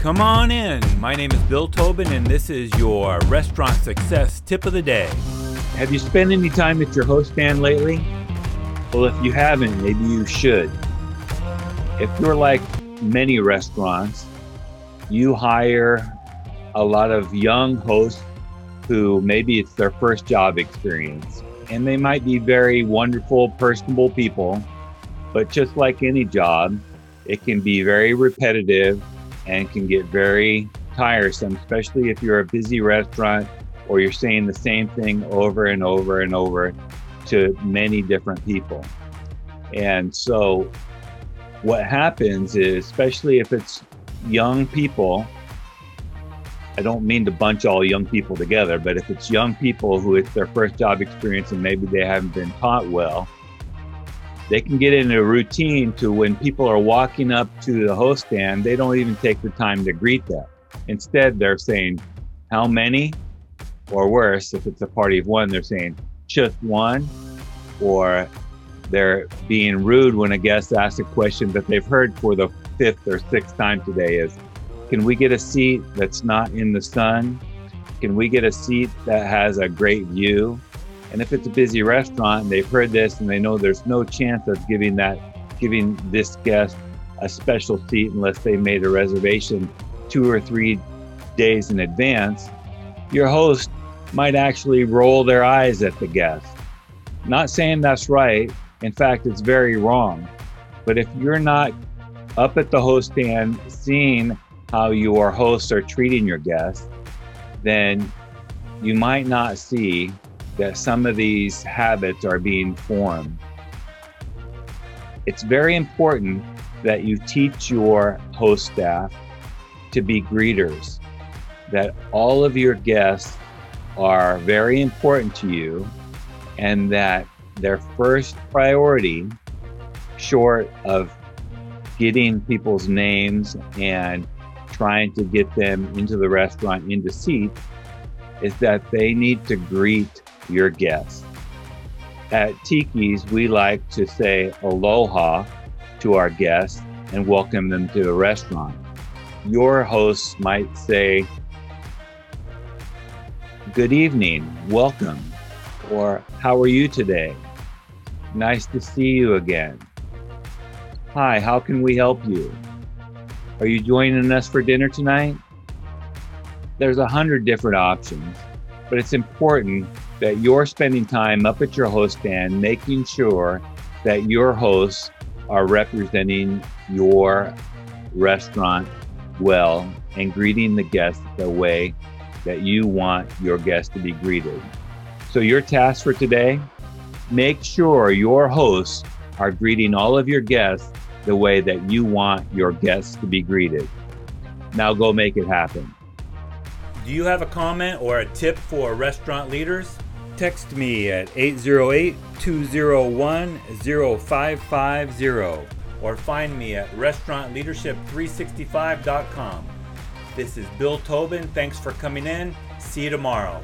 Come on in. My name is Bill Tobin, and this is your restaurant success tip of the day. Have you spent any time at your host stand lately? Well, if you haven't, maybe you should. If you're like many restaurants, you hire a lot of young hosts who maybe it's their first job experience. And they might be very wonderful, personable people, but just like any job, it can be very repetitive and can get very tiresome, especially if you're a busy restaurant or you're saying the same thing over and over and over to many different people. And so, what happens is, especially if it's young people, I don't mean to bunch all young people together, but if it's young people who it's their first job experience and maybe they haven't been taught well, they can get into a routine to when people are walking up to the host stand, they don't even take the time to greet them. Instead, they're saying, How many? Or worse, if it's a party of one, they're saying, Just one. Or they're being rude when a guest asks a question that they've heard for the fifth or sixth time today is, Can we get a seat that's not in the sun? Can we get a seat that has a great view? And if it's a busy restaurant and they've heard this and they know there's no chance of giving that giving this guest a special seat unless they made a reservation two or three days in advance, your host might actually roll their eyes at the guest. Not saying that's right. In fact, it's very wrong. But if you're not up at the host stand seeing how your hosts are treating your guests, then you might not see that some of these habits are being formed. It's very important that you teach your host staff to be greeters, that all of your guests are very important to you, and that their first priority, short of getting people's names and trying to get them into the restaurant into seats, is that they need to greet your guests. At Tiki's, we like to say aloha to our guests and welcome them to the restaurant. Your hosts might say, Good evening, welcome, or How are you today? Nice to see you again. Hi, how can we help you? Are you joining us for dinner tonight? There's a hundred different options, but it's important that you're spending time up at your host stand making sure that your hosts are representing your restaurant well and greeting the guests the way that you want your guests to be greeted. So, your task for today make sure your hosts are greeting all of your guests the way that you want your guests to be greeted. Now, go make it happen. Do you have a comment or a tip for restaurant leaders? Text me at 808 201 0550 or find me at restaurantleadership365.com. This is Bill Tobin. Thanks for coming in. See you tomorrow.